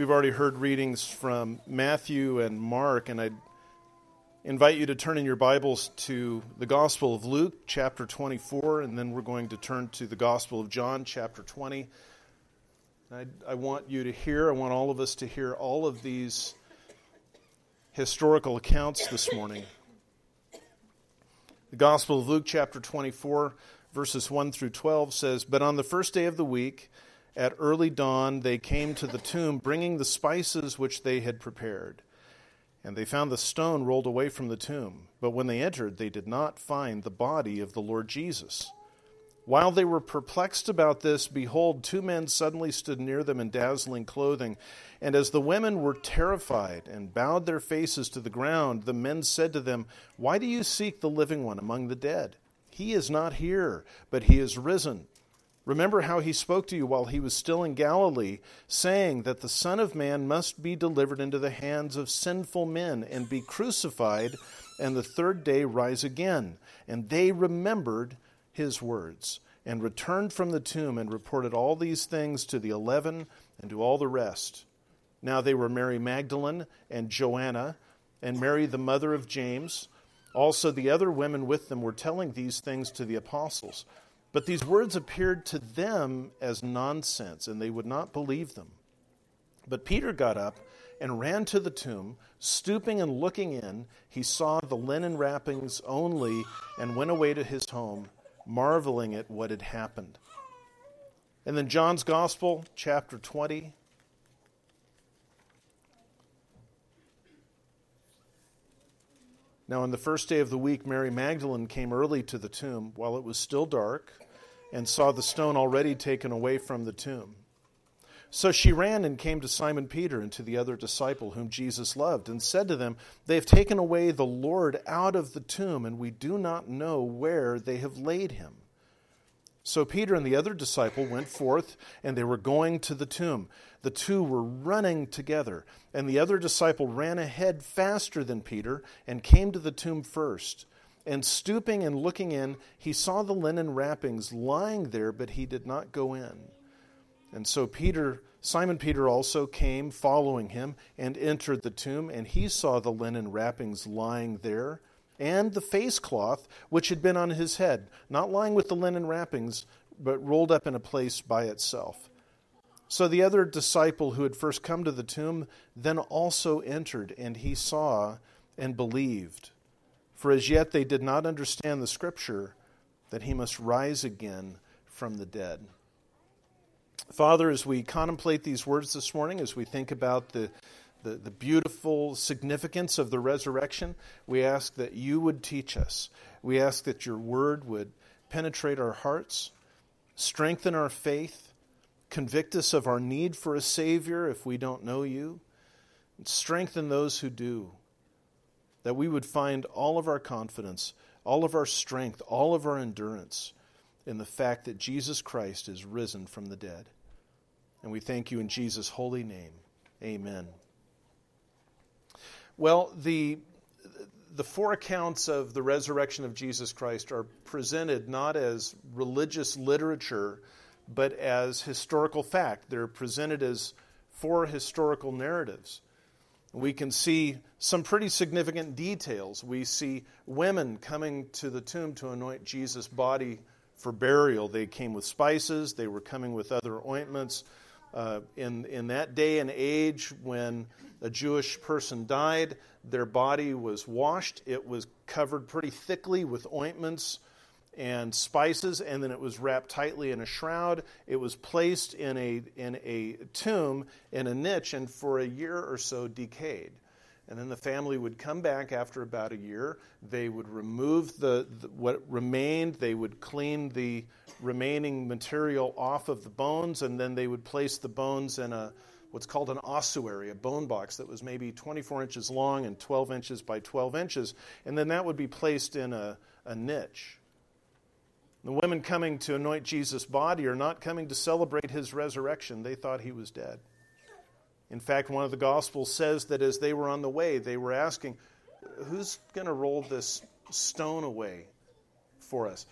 We've already heard readings from Matthew and Mark, and I invite you to turn in your Bibles to the Gospel of Luke, chapter 24, and then we're going to turn to the Gospel of John, chapter 20. I, I want you to hear, I want all of us to hear all of these historical accounts this morning. The Gospel of Luke, chapter 24, verses 1 through 12 says, But on the first day of the week, at early dawn, they came to the tomb, bringing the spices which they had prepared. And they found the stone rolled away from the tomb. But when they entered, they did not find the body of the Lord Jesus. While they were perplexed about this, behold, two men suddenly stood near them in dazzling clothing. And as the women were terrified and bowed their faces to the ground, the men said to them, Why do you seek the living one among the dead? He is not here, but he is risen. Remember how he spoke to you while he was still in Galilee, saying that the Son of Man must be delivered into the hands of sinful men and be crucified, and the third day rise again. And they remembered his words, and returned from the tomb and reported all these things to the eleven and to all the rest. Now they were Mary Magdalene and Joanna, and Mary the mother of James. Also, the other women with them were telling these things to the apostles. But these words appeared to them as nonsense, and they would not believe them. But Peter got up and ran to the tomb. Stooping and looking in, he saw the linen wrappings only and went away to his home, marveling at what had happened. And then John's Gospel, chapter 20. Now, on the first day of the week, Mary Magdalene came early to the tomb while it was still dark and saw the stone already taken away from the tomb. So she ran and came to Simon Peter and to the other disciple whom Jesus loved, and said to them, They have taken away the Lord out of the tomb, and we do not know where they have laid him. So Peter and the other disciple went forth, and they were going to the tomb. The two were running together, and the other disciple ran ahead faster than Peter and came to the tomb first. And stooping and looking in, he saw the linen wrappings lying there, but he did not go in. And so Peter, Simon Peter also came following him and entered the tomb, and he saw the linen wrappings lying there, and the face cloth which had been on his head, not lying with the linen wrappings, but rolled up in a place by itself. So the other disciple who had first come to the tomb then also entered, and he saw and believed. For as yet they did not understand the scripture that he must rise again from the dead. Father, as we contemplate these words this morning, as we think about the, the, the, beautiful significance of the resurrection, we ask that you would teach us. We ask that your word would penetrate our hearts, strengthen our faith, convict us of our need for a Savior if we don't know you, and strengthen those who do that we would find all of our confidence, all of our strength, all of our endurance in the fact that Jesus Christ is risen from the dead. And we thank you in Jesus' holy name. Amen. Well, the, the four accounts of the resurrection of Jesus Christ are presented not as religious literature, but as historical fact. They're presented as four historical narratives. We can see some pretty significant details. We see women coming to the tomb to anoint Jesus' body for burial. They came with spices, they were coming with other ointments. Uh, in, in that day and age, when a Jewish person died, their body was washed. It was covered pretty thickly with ointments and spices, and then it was wrapped tightly in a shroud. It was placed in a, in a tomb in a niche, and for a year or so decayed. And then the family would come back after about a year. They would remove the, the, what remained. They would clean the remaining material off of the bones, and then they would place the bones in a what's called an ossuary, a bone box that was maybe 24 inches long and 12 inches by 12 inches, and then that would be placed in a, a niche. The women coming to anoint Jesus' body are not coming to celebrate his resurrection. They thought he was dead. In fact, one of the Gospels says that as they were on the way, they were asking, Who's going to roll this stone away for us?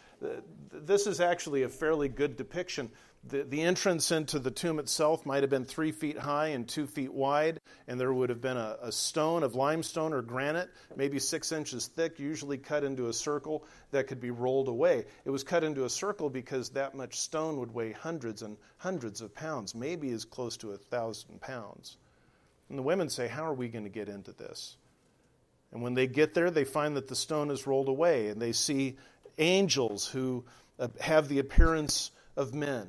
This is actually a fairly good depiction. The, the entrance into the tomb itself might have been three feet high and two feet wide, and there would have been a, a stone of limestone or granite, maybe six inches thick, usually cut into a circle that could be rolled away. It was cut into a circle because that much stone would weigh hundreds and hundreds of pounds, maybe as close to a thousand pounds. And the women say, How are we going to get into this? And when they get there, they find that the stone is rolled away, and they see angels who uh, have the appearance of men.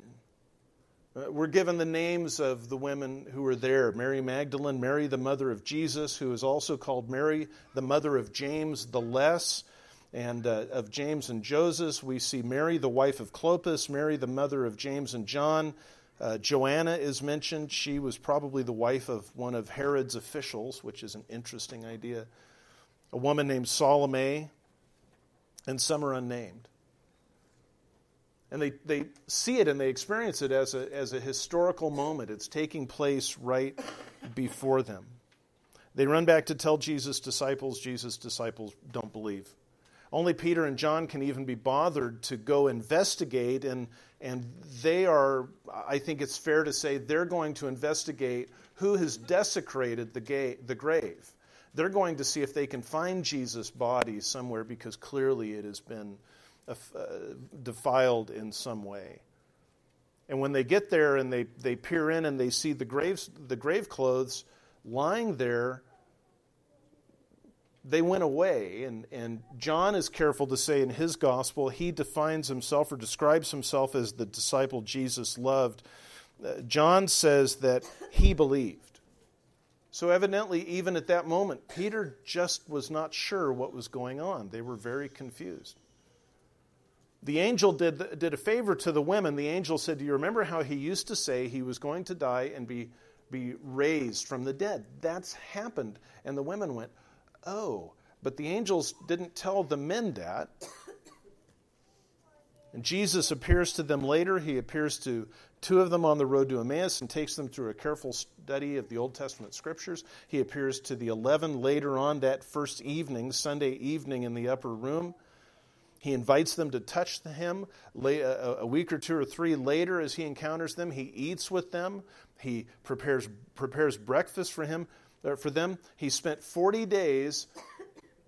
Uh, we're given the names of the women who were there Mary Magdalene, Mary, the mother of Jesus, who is also called Mary, the mother of James the Less, and uh, of James and Joseph. We see Mary, the wife of Clopas, Mary, the mother of James and John. Uh, Joanna is mentioned. She was probably the wife of one of Herod's officials, which is an interesting idea. A woman named Salome, and some are unnamed. And they, they see it and they experience it as a, as a historical moment. It's taking place right before them. They run back to tell Jesus' disciples. Jesus' disciples don't believe. Only Peter and John can even be bothered to go investigate, and, and they are, I think it's fair to say, they're going to investigate who has desecrated the, ga- the grave. They're going to see if they can find Jesus' body somewhere because clearly it has been defiled in some way. And when they get there and they, they peer in and they see the, graves, the grave clothes lying there, they went away. And, and John is careful to say in his gospel, he defines himself or describes himself as the disciple Jesus loved. Uh, John says that he believed. So, evidently, even at that moment, Peter just was not sure what was going on. They were very confused the angel did, did a favor to the women. The angel said, Do you remember how he used to say he was going to die and be, be raised from the dead? That's happened. And the women went, Oh. But the angels didn't tell the men that. And Jesus appears to them later. He appears to two of them on the road to Emmaus and takes them through a careful study of the Old Testament scriptures. He appears to the 11 later on that first evening, Sunday evening, in the upper room. He invites them to touch him. Uh, uh, a week or two or three later, as he encounters them, he eats with them. He prepares, prepares breakfast for him for them. He spent 40 days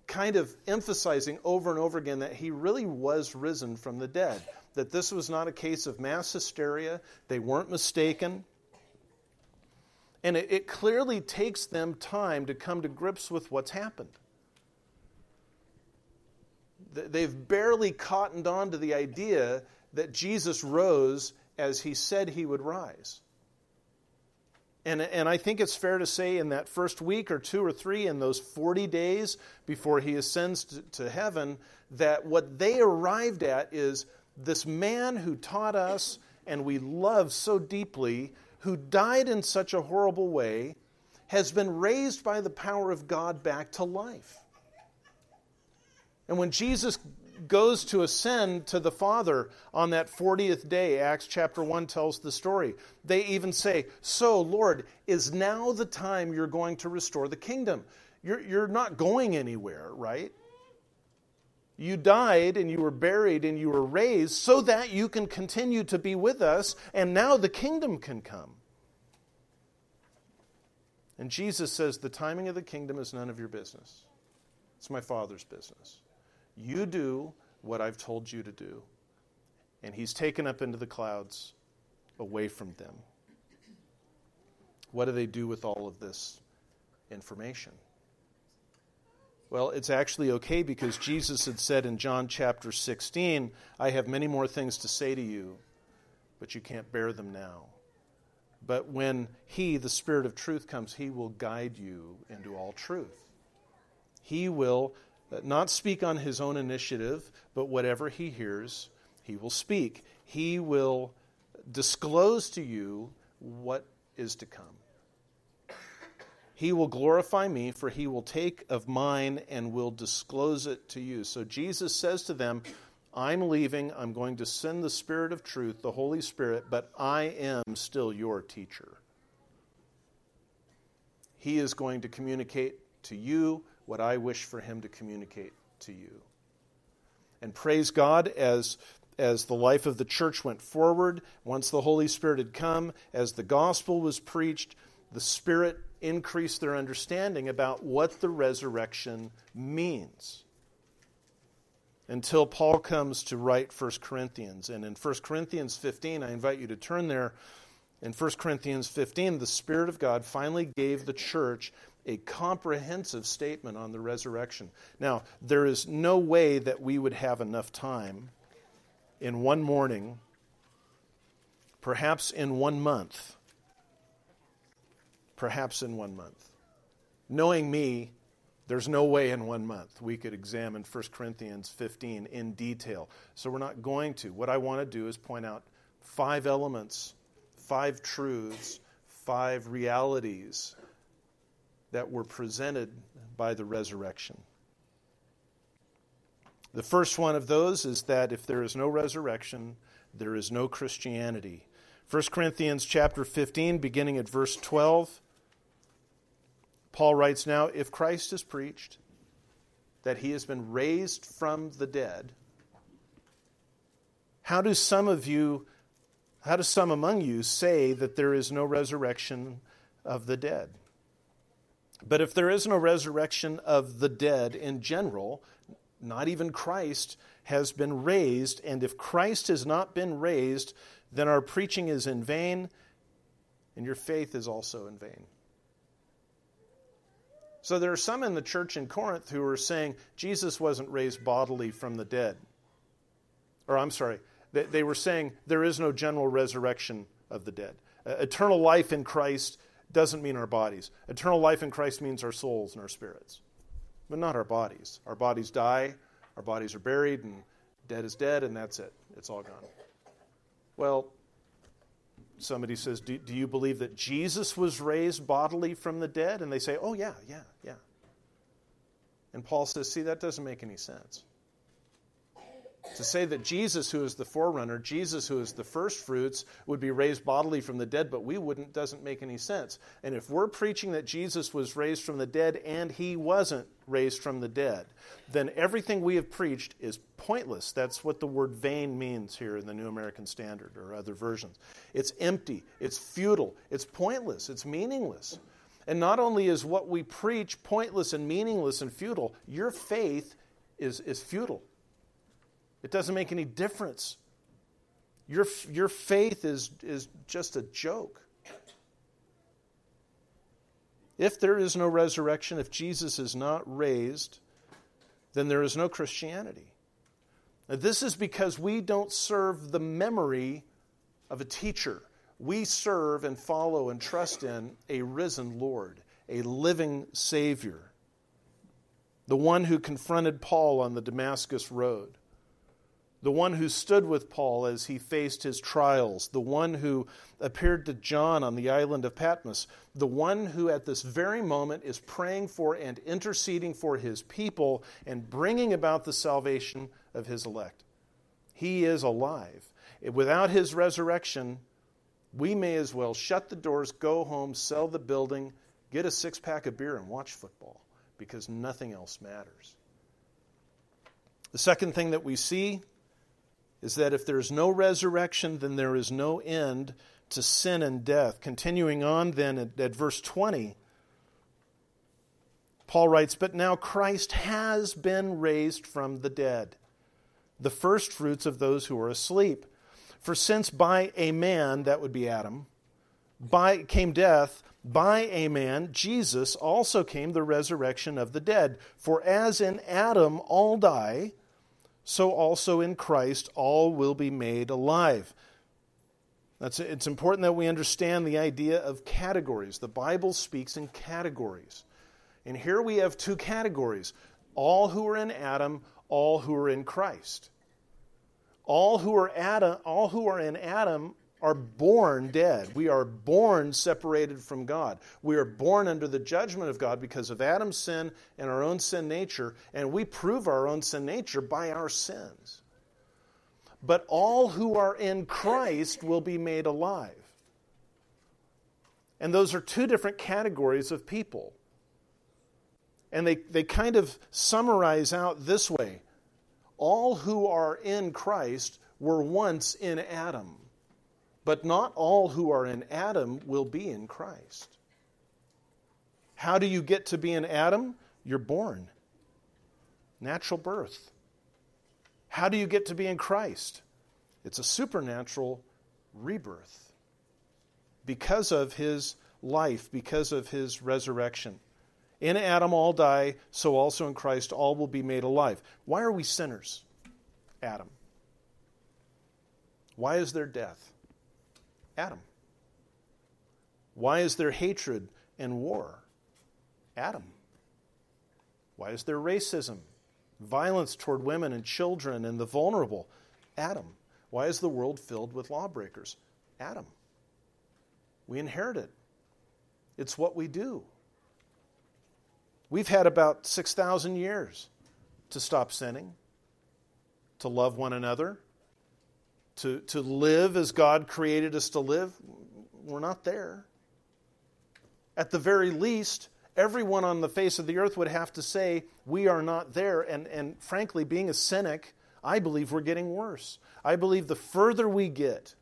kind of emphasizing over and over again that he really was risen from the dead. That this was not a case of mass hysteria. They weren't mistaken. And it, it clearly takes them time to come to grips with what's happened they've barely cottoned on to the idea that Jesus rose as he said he would rise. And, and I think it's fair to say in that first week or two or three, in those 40 days before he ascends to, to heaven, that what they arrived at is this man who taught us and we love so deeply, who died in such a horrible way, has been raised by the power of God back to life. And when Jesus goes to ascend to the Father on that 40th day, Acts chapter 1 tells the story. They even say, So, Lord, is now the time you're going to restore the kingdom? You're, you're not going anywhere, right? You died and you were buried and you were raised so that you can continue to be with us, and now the kingdom can come. And Jesus says, The timing of the kingdom is none of your business, it's my Father's business. You do what I've told you to do. And he's taken up into the clouds away from them. What do they do with all of this information? Well, it's actually okay because Jesus had said in John chapter 16, I have many more things to say to you, but you can't bear them now. But when He, the Spirit of truth, comes, He will guide you into all truth. He will Uh, not speak on his own initiative, but whatever he hears, he will speak. He will disclose to you what is to come. He will glorify me, for he will take of mine and will disclose it to you. So Jesus says to them, I'm leaving. I'm going to send the Spirit of truth, the Holy Spirit, but I am still your teacher. He is going to communicate to you what I wish for him to communicate to you. And praise God, as, as the life of the church went forward, once the Holy Spirit had come, as the gospel was preached, the Spirit increased their understanding about what the resurrection means. Until Paul comes to write 1 Corinthians. And in 1 Corinthians 15, I invite you to turn there. In 1 Corinthians 15, the Spirit of God finally gave the church a comprehensive statement on the resurrection. Now, there is no way that we would have enough time in one morning, perhaps in one month, perhaps in one month. Knowing me, there's no way in one month we could examine 1 Corinthians 15 in detail. So we're not going to. What I want to do is point out five elements, five truths, five realities that were presented by the resurrection. The first one of those is that if there is no resurrection, there is no Christianity. 1 Corinthians chapter 15 beginning at verse 12 Paul writes now if Christ is preached that he has been raised from the dead how do some of you how do some among you say that there is no resurrection of the dead but if there is no resurrection of the dead in general, not even Christ has been raised. And if Christ has not been raised, then our preaching is in vain, and your faith is also in vain. So there are some in the church in Corinth who are saying Jesus wasn't raised bodily from the dead. Or I'm sorry, they, were saying there is no general resurrection of the dead. Uh, eternal life in Christ doesn't mean our bodies. Eternal life in Christ means our souls and our spirits, but not our bodies. Our bodies die, our bodies are buried, and dead is dead, and that's it. It's all gone. Well, somebody says, do, do you believe that Jesus was raised bodily from the dead? And they say, Oh, yeah, yeah, yeah. And Paul says, See, that doesn't make any sense. To say that Jesus, who is the forerunner, Jesus, who is the first fruits, would be raised bodily from the dead, but we wouldn't, doesn't make any sense. And if we're preaching that Jesus was raised from the dead and he wasn't raised from the dead, then everything we have preached is pointless. That's what the word vain means here in the New American Standard or other versions. It's empty, it's futile, it's pointless, it's meaningless. And not only is what we preach pointless and meaningless and futile, your faith is, is futile. It doesn't make any difference. Your, your faith is, is just a joke. If there is no resurrection, if Jesus is not raised, then there is no Christianity. Now, this is because we don't serve the memory of a teacher. We serve and follow and trust in a risen Lord, a living Savior, the one who confronted Paul on the Damascus Road the one who stood with Paul as he faced his trials, the one who appeared to John on the island of Patmos, the one who at this very moment is praying for and interceding for his people and bringing about the salvation of his elect. He is alive. Without his resurrection, we may as well shut the doors, go home, sell the building, get a six pack of beer, and watch football because nothing else matters. The second thing that we see is that if there is no resurrection, then there is no end to sin and death. Continuing on then at, at verse 20, Paul writes, But now Christ has been raised from the dead, the first fruits of those who are asleep. For since by a man, that would be Adam, by came death, by a man, Jesus, also came the resurrection of the dead. For as in Adam all die, so also in Christ all will be made alive. That's, it's important that we understand the idea of categories. The Bible speaks in categories. And here we have two categories all who are in Adam, all who are in Christ. All who are, Adam, all who are in Adam are born dead. We are born separated from God. We are born under the judgment of God because of Adam's sin and our own sin nature, and we prove our own sin nature by our sins. But all who are in Christ will be made alive. And those are two different categories of people. And they, they kind of summarize out this way all who are in Christ were once in Adam, but not all who are in Adam will be in Christ. How do you get to be in Adam? You're born. Natural birth. How do you get to be in Christ? It's a supernatural rebirth because of his life, because of his resurrection. In Adam all die, so also in Christ all will be made alive. Why are we sinners? Adam. Why is there death? Adam. Why is there hatred and war? Adam. Why is there racism, violence toward women and children and the vulnerable? Adam. Why is the world filled with lawbreakers? Adam. We inherit it. It's what we do. We've had about 6,000 years to stop sinning, to love one another, to, to live as God created us to live. We're not there. At the very least, everyone on the face of the earth would have to say, We are not there. And, and frankly, being a cynic, I believe we're getting worse. I believe the further we get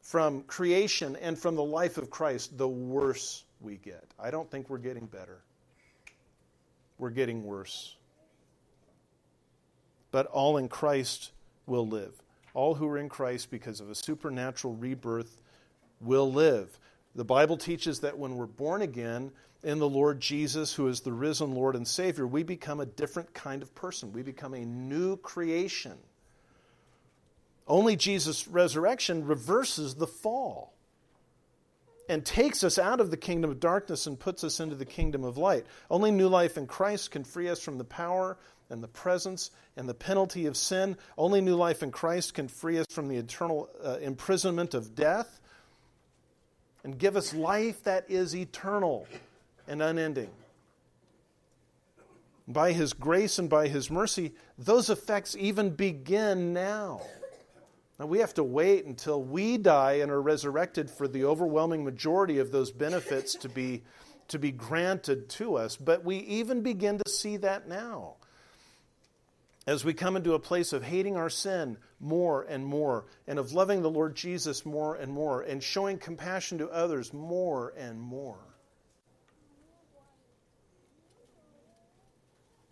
from creation and from the life of Christ, the worse we get. I don't think we're getting better. We're getting worse. But all in Christ will live. All who are in Christ because of a supernatural rebirth will live. The Bible teaches that when we're born again in the Lord Jesus, who is the risen Lord and Savior, we become a different kind of person. We become a new creation. Only Jesus' resurrection reverses the fall and takes us out of the kingdom of darkness and puts us into the kingdom of light. Only new life in Christ can free us from the power and the presence and the penalty of sin. Only new life in Christ can free us from the eternal uh, imprisonment of death and give us life that is eternal and unending. By His grace and by His mercy, those effects even begin now. Now, we have to wait until we die and are resurrected for the overwhelming majority of those benefits to be, to be granted to us, but we even begin to see that now as we come into a place of hating our sin more and more, and of loving the Lord Jesus more and more, and showing compassion to others more and more.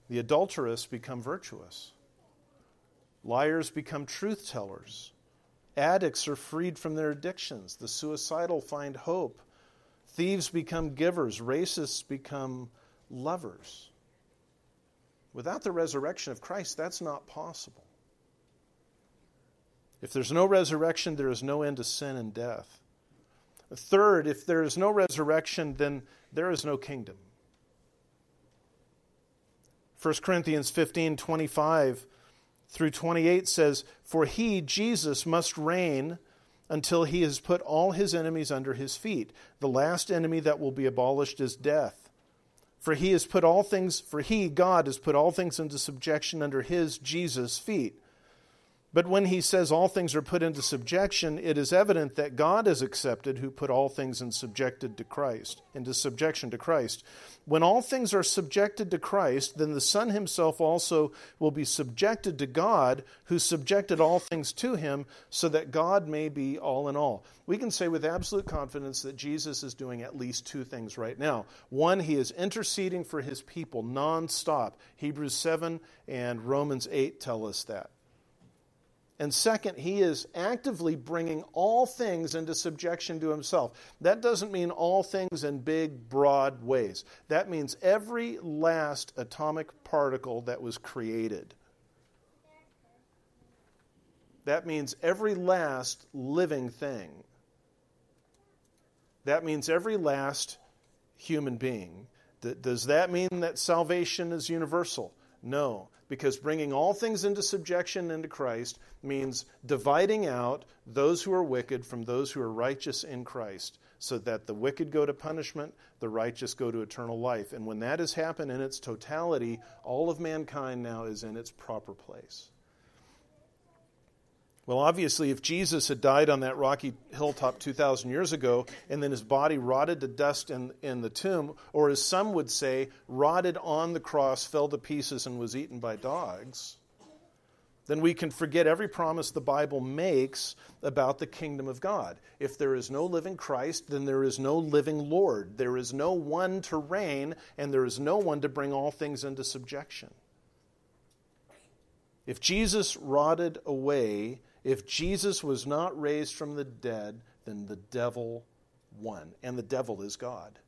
The adulterous become virtuous. Liars become truth tellers. Addicts are freed from their addictions. The suicidal find hope. Thieves become givers. Racists become lovers. Without the resurrection of Christ, that's not possible. If there's no resurrection, there is no end to sin and death. Third, if there is no resurrection, then there is no kingdom. 1 Corinthians 15 25 through 28 says, For he, Jesus, must reign until he has put all his enemies under his feet. The last enemy that will be abolished is death. For he has put all things, for he, God, has put all things into subjection under his, Jesus' feet. But when he says all things are put into subjection, it is evident that God is accepted who put all things in subjected to Christ, into subjection to Christ. When all things are subjected to Christ, then the Son himself also will be subjected to God, who subjected all things to him, so that God may be all in all. We can say with absolute confidence that Jesus is doing at least two things right now. One, he is interceding for his people nonstop. Hebrews 7 and Romans 8 tell us that. And second, he is actively bringing all things into subjection to himself. That doesn't mean all things in big, broad ways. That means every last atomic particle that was created. That means every last living thing. That means every last human being. Does that mean that salvation is universal? No because bringing all things into subjection into Christ means dividing out those who are wicked from those who are righteous in Christ, so that the wicked go to punishment, the righteous go to eternal life. And when that has happened in its totality, all of mankind now is in its proper place. Well, obviously, if Jesus had died on that rocky hilltop 2,000 years ago and then his body rotted to dust in, in the tomb, or as some would say, rotted on the cross, fell to pieces, and was eaten by dogs, then we can forget every promise the Bible makes about the kingdom of God. If there is no living Christ, then there is no living Lord. There is no one to reign, and there is no one to bring all things into subjection. If Jesus rotted away, if Jesus was not raised from the dead, then the devil won. And the devil is God.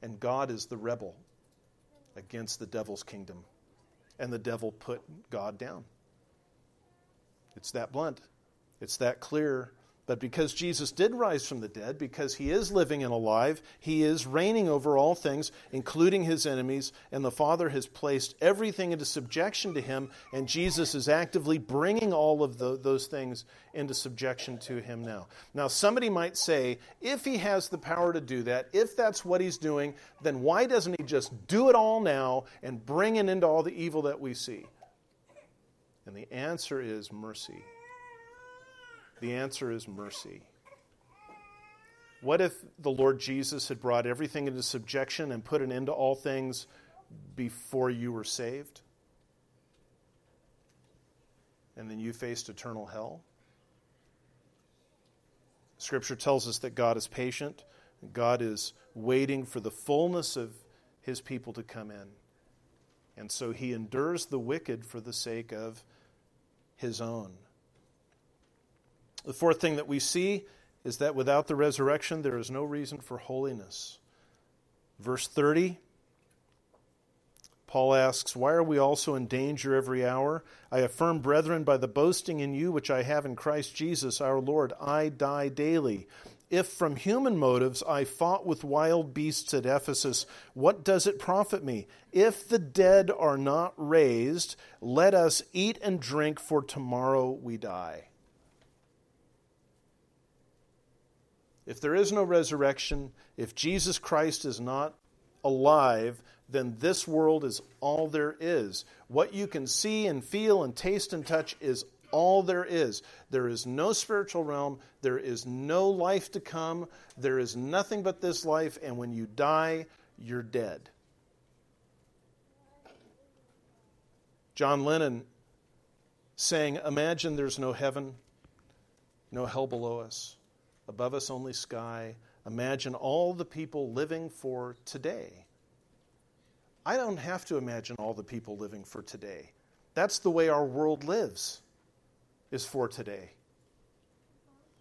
And God is the rebel against the devil's kingdom. And the devil put God down. It's that blunt, it's that clear. But because Jesus did rise from the dead, because he is living and alive, he is reigning over all things, including his enemies, and the Father has placed everything into subjection to him, and Jesus is actively bringing all of the, those things into subjection to him now. Now, somebody might say, if he has the power to do that, if that's what he's doing, then why doesn't he just do it all now and bring it into all the evil that we see? And the answer is mercy. The answer is mercy. What if the Lord Jesus had brought everything into subjection and put an end to all things before you were saved? And then you faced eternal hell? Scripture tells us that God is patient, God is waiting for the fullness of his people to come in. And so he endures the wicked for the sake of his own. The fourth thing that we see is that without the resurrection, there is no reason for holiness. Verse 30, Paul asks, Why are we also in danger every hour? I affirm, brethren, by the boasting in you which I have in Christ Jesus our Lord, I die daily. If from human motives I fought with wild beasts at Ephesus, what does it profit me? If the dead are not raised, let us eat and drink, for tomorrow we die. If there is no resurrection, if Jesus Christ is not alive, then this world is all there is. What you can see and feel and taste and touch is all there is. There is no spiritual realm. There is no life to come. There is nothing but this life, and when you die, you're dead. John Lennon saying, Imagine there's no heaven, no hell below us above us only sky. Imagine all the people living for today. I don't have to imagine all the people living for today. That's the way our world lives, is for today.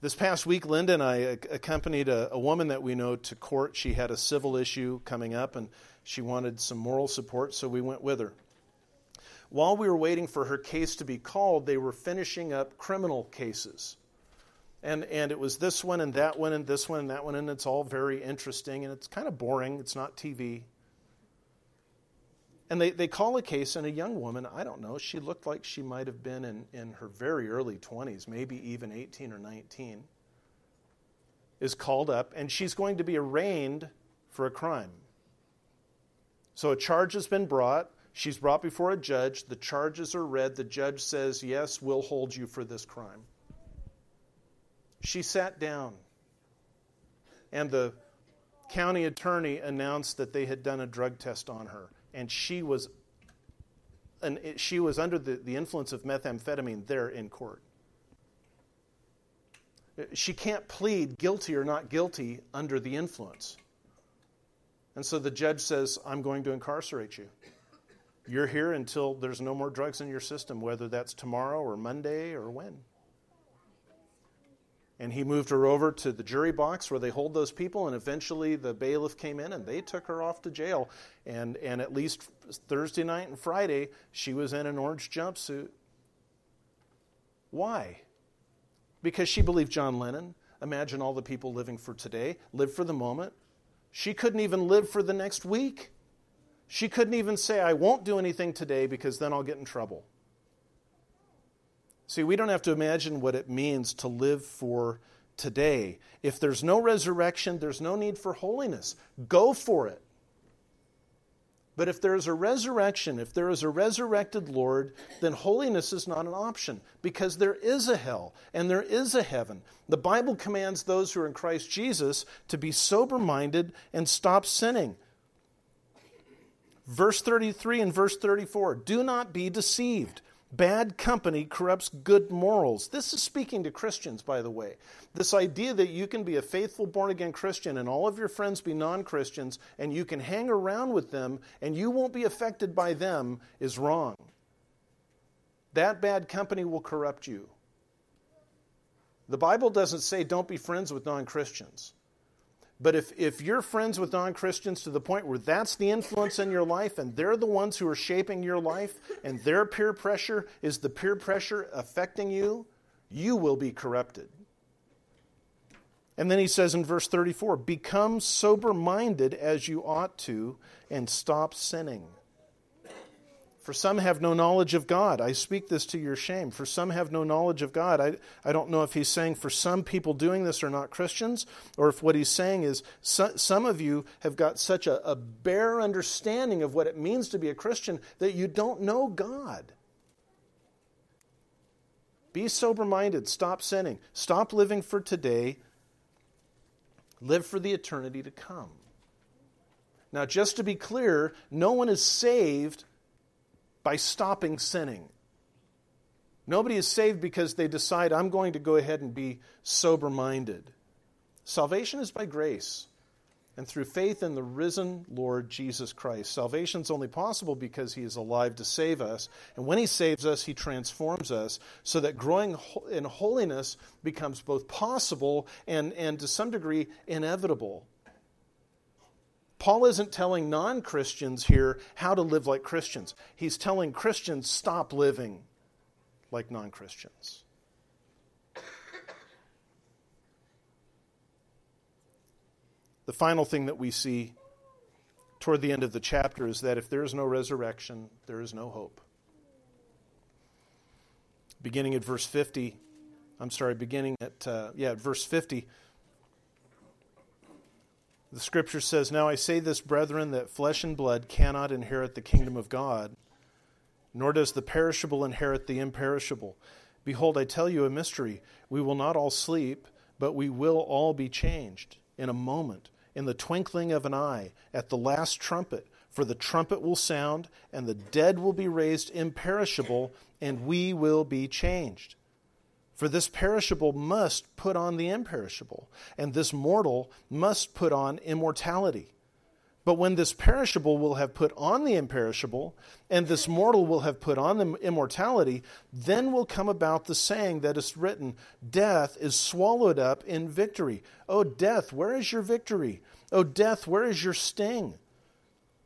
This past week, Linda and I accompanied a, a, woman that we know to court. She had a civil issue coming up and she wanted some moral support, so we went with her. While we were waiting for her case to be called, they were finishing up criminal cases and and it was this one and that one and this one and that one and it's all very interesting and it's kind of boring it's not tv and they, they call a case and a young woman i don't know she looked like she might have been in, in her very early 20s maybe even 18 or 19 is called up and she's going to be arraigned for a crime. So a charge has been brought she's brought before a judge the charges are read the judge says yes we'll hold you for this crime she sat down, and the county attorney announced that they had done a drug test on her, and she was, and she was under the, the influence of methamphetamine there in court. She can't plead guilty or not guilty under the influence. And so the judge says, I'm going to incarcerate you. You're here until there's no more drugs in your system, whether that's tomorrow or Monday or when. And he moved her over to the jury box where they hold those people, and eventually the bailiff came in and they took her off to jail. And, and at least Thursday night and Friday, she was in an orange jumpsuit. Why? Because she believed John Lennon. Imagine all the people living for today, live for the moment. She couldn't even live for the next week. She couldn't even say, I won't do anything today because then I'll get in trouble. See, we don't have to imagine what it means to live for today. If there's no resurrection, there's no need for holiness. Go for it. But if there is a resurrection, if there is a resurrected Lord, then holiness is not an option because there is a hell and there is a heaven. The Bible commands those who are in Christ Jesus to be sober minded and stop sinning. Verse 33 and verse 34 Do not be deceived. Bad company corrupts good morals. This is speaking to Christians, by the way. This idea that you can be a faithful born again Christian and all of your friends be non Christians and you can hang around with them and you won't be affected by them is wrong. That bad company will corrupt you. The Bible doesn't say don't be friends with non Christians. But if, if you're friends with non Christians to the point where that's the influence in your life and they're the ones who are shaping your life and their peer pressure is the peer pressure affecting you, you will be corrupted. And then he says in verse 34 Become sober minded as you ought to and stop sinning. For some have no knowledge of God. I speak this to your shame. For some have no knowledge of God. I, I don't know if he's saying for some people doing this are not Christians, or if what he's saying is so, some of you have got such a, a bare understanding of what it means to be a Christian that you don't know God. Be sober minded. Stop sinning. Stop living for today. Live for the eternity to come. Now, just to be clear, no one is saved by stopping sinning. Nobody is saved because they decide, I'm going to go ahead and be sober minded. Salvation is by grace and through faith in the risen Lord Jesus Christ. Salvation is only possible because he is alive to save us. And when he saves us, he transforms us so that growing in holiness becomes both possible and, and to some degree inevitable. Paul isn't telling non Christians here how to live like Christians. He's telling Christians stop living like non Christians. The final thing that we see toward the end of the chapter is that if there is no resurrection, there is no hope. Beginning at verse 50, I'm sorry, beginning at, uh, yeah, at verse 50, the scripture says, Now I say this, brethren, that flesh and blood cannot inherit the kingdom of God, nor does the perishable inherit the imperishable. Behold, I tell you a mystery. We will not all sleep, but we will all be changed in a moment, in the twinkling of an eye, at the last trumpet. For the trumpet will sound, and the dead will be raised imperishable, and we will be changed. For this perishable must put on the imperishable, and this mortal must put on immortality. But when this perishable will have put on the imperishable, and this mortal will have put on the immortality, then will come about the saying that is written Death is swallowed up in victory. O death, where is your victory? O death, where is your sting?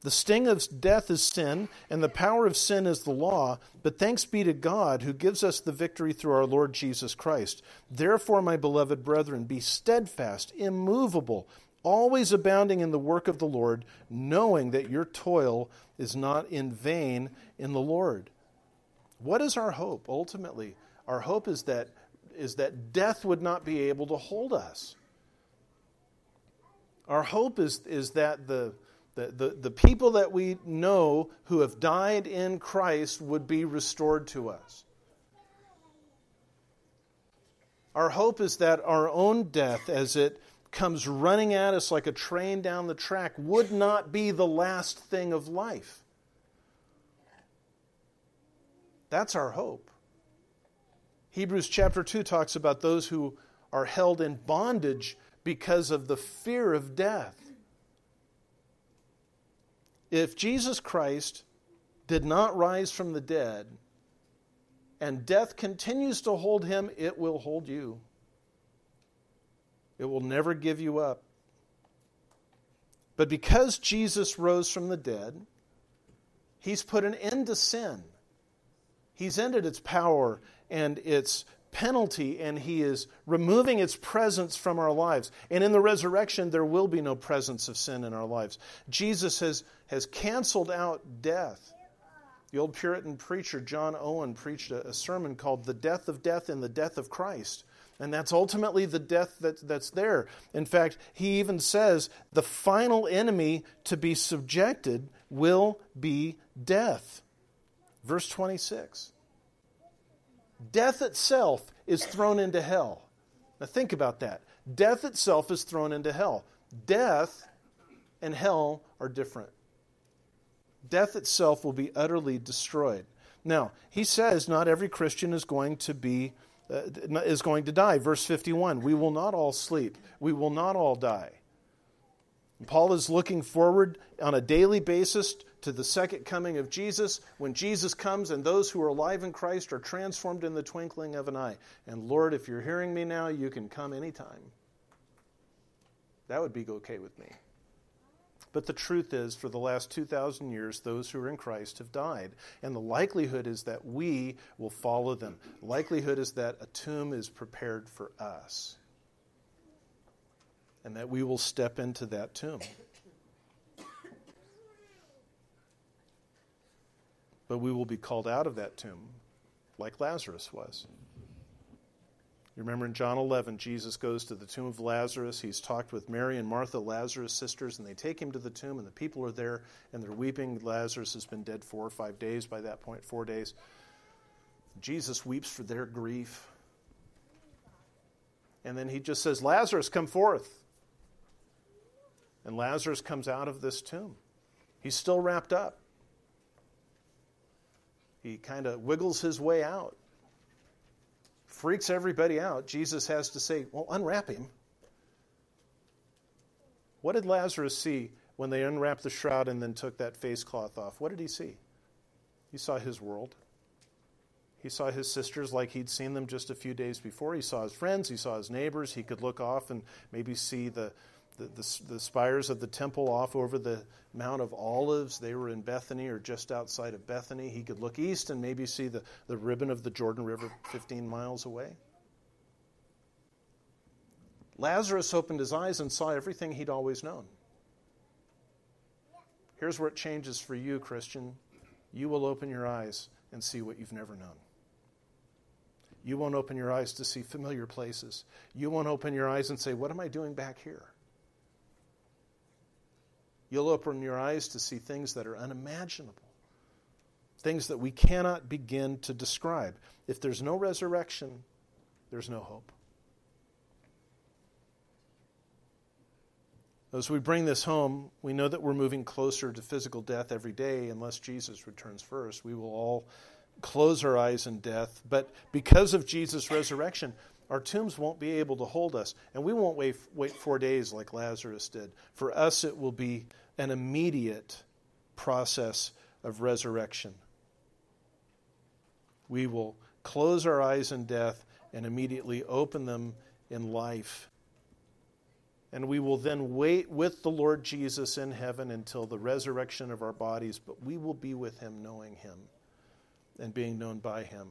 The sting of death is sin, and the power of sin is the law. But thanks be to God who gives us the victory through our Lord Jesus Christ. Therefore, my beloved brethren, be steadfast, immovable, always abounding in the work of the Lord, knowing that your toil is not in vain in the Lord. What is our hope ultimately? Our hope is that, is that death would not be able to hold us. Our hope is, is that the the, the, the people that we know who have died in Christ would be restored to us. Our hope is that our own death, as it comes running at us like a train down the track, would not be the last thing of life. That's our hope. Hebrews chapter 2 talks about those who are held in bondage because of the fear of death. If Jesus Christ did not rise from the dead and death continues to hold him, it will hold you. It will never give you up. But because Jesus rose from the dead, he's put an end to sin. He's ended its power and its penalty and he is removing its presence from our lives. And in the resurrection, there will be no presence of sin in our lives. Jesus has, has canceled out death. The old Puritan preacher John Owen preached a, a sermon called The Death of Death and the Death of Christ. And that's ultimately the death that, that's there. In fact, he even says the final enemy to be subjected will be death. Verse 26. Death itself is thrown into hell. Now think about that. Death itself is thrown into hell. Death and hell are different. Death itself will be utterly destroyed. Now, he says not every Christian is going to be uh, is going to die. Verse 51, we will not all sleep. We will not all die. Paul is looking forward on a daily basis to the second coming of Jesus when Jesus comes and those who are alive in Christ are transformed in the twinkling of an eye. And Lord, if you're hearing me now, you can come anytime. That would be okay with me. But the truth is, for the last 2,000 years, those who are in Christ have died. And the likelihood is that we will follow them. likelihood is that a tomb is prepared for us. And that we will step into that tomb. But we will be called out of that tomb like Lazarus was. You remember in John 11, Jesus goes to the tomb of Lazarus. He's talked with Mary and Martha, Lazarus' sisters, and they take him to the tomb, and the people are there, and they're weeping. Lazarus has been dead four or five days by that point, four days. Jesus weeps for their grief. And then he just says, Lazarus, come forth. And Lazarus comes out of this tomb. He's still wrapped up. He kind of wiggles his way out freaks everybody out, Jesus has to say, Well, unwrap him. What did Lazarus see when they unwrapped the shroud and then took that face cloth off? What did he see? He saw his world. He saw his sisters like he'd seen them just a few days before. He saw his friends. He saw his neighbors. He could look off and maybe see the, the, the, the, spires of the temple off over the Mount of Olives. They were in Bethany or just outside of Bethany. He could look east and maybe see the, the ribbon of the Jordan River 15 miles away. Lazarus opened his eyes and saw everything he'd always known. Here's where it changes for you, Christian. You will open your eyes and see what you've never known. You won't open your eyes to see familiar places. You won't open your eyes and say, What am I doing back here? You'll open your eyes to see things that are unimaginable, things that we cannot begin to describe. If there's no resurrection, there's no hope. As we bring this home, we know that we're moving closer to physical death every day unless Jesus returns first. We will all close our eyes in death. But because of Jesus' resurrection, our tombs won't be able to hold us, and we won't wait, wait four days like Lazarus did. For us, it will be an immediate process of resurrection. We will close our eyes in death and immediately open them in life. And we will then wait with the Lord Jesus in heaven until the resurrection of our bodies, but we will be with him knowing him and being known by him.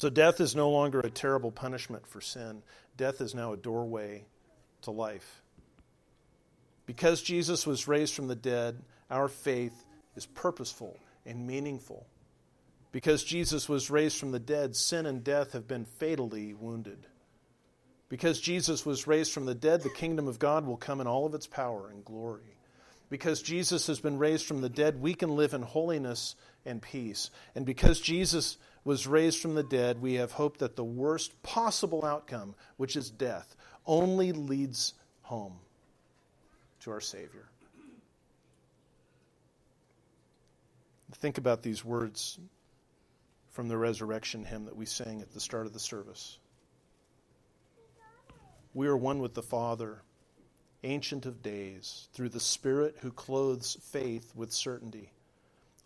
So death is no longer a terrible punishment for sin. Death is now a doorway to life. Because Jesus was raised from the dead, our faith is purposeful and meaningful. Because Jesus was raised from the dead, sin and death have been fatally wounded. Because Jesus was raised from the dead, the kingdom of God will come in all of its power and glory. Because Jesus has been raised from the dead, we can live in holiness and peace. And because Jesus was raised from the dead, we have hope that the worst possible outcome, which is death, only leads home to our Savior. Think about these words from the resurrection hymn that we sang at the start of the service. We are one with the Father, Ancient of Days, through the Spirit who clothes faith with certainty.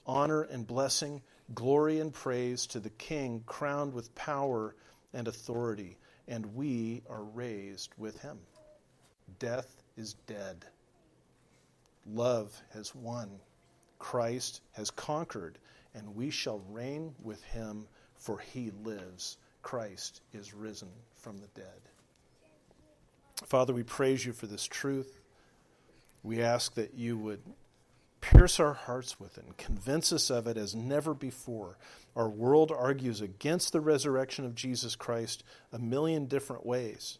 Honor and blessing Glory and praise to the King crowned with power and authority, and we are raised with him. Death is dead. Love has won. Christ has conquered, and we shall reign with him, for he lives. Christ is risen from the dead. Father, we praise you for this truth. We ask that you would pierce our hearts with it and convince us of it as never before. Our world argues against the resurrection of Jesus Christ a million different ways.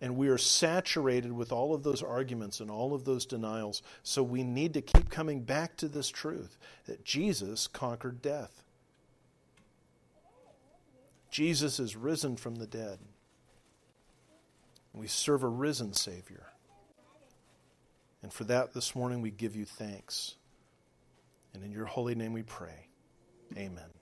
And we are saturated with all of those arguments and all of those denials. So we need to keep coming back to this truth that Jesus conquered death. Jesus is risen from the dead. We serve a risen Savior. And for that, this morning, we give you thanks. And in your holy name we pray. Amen.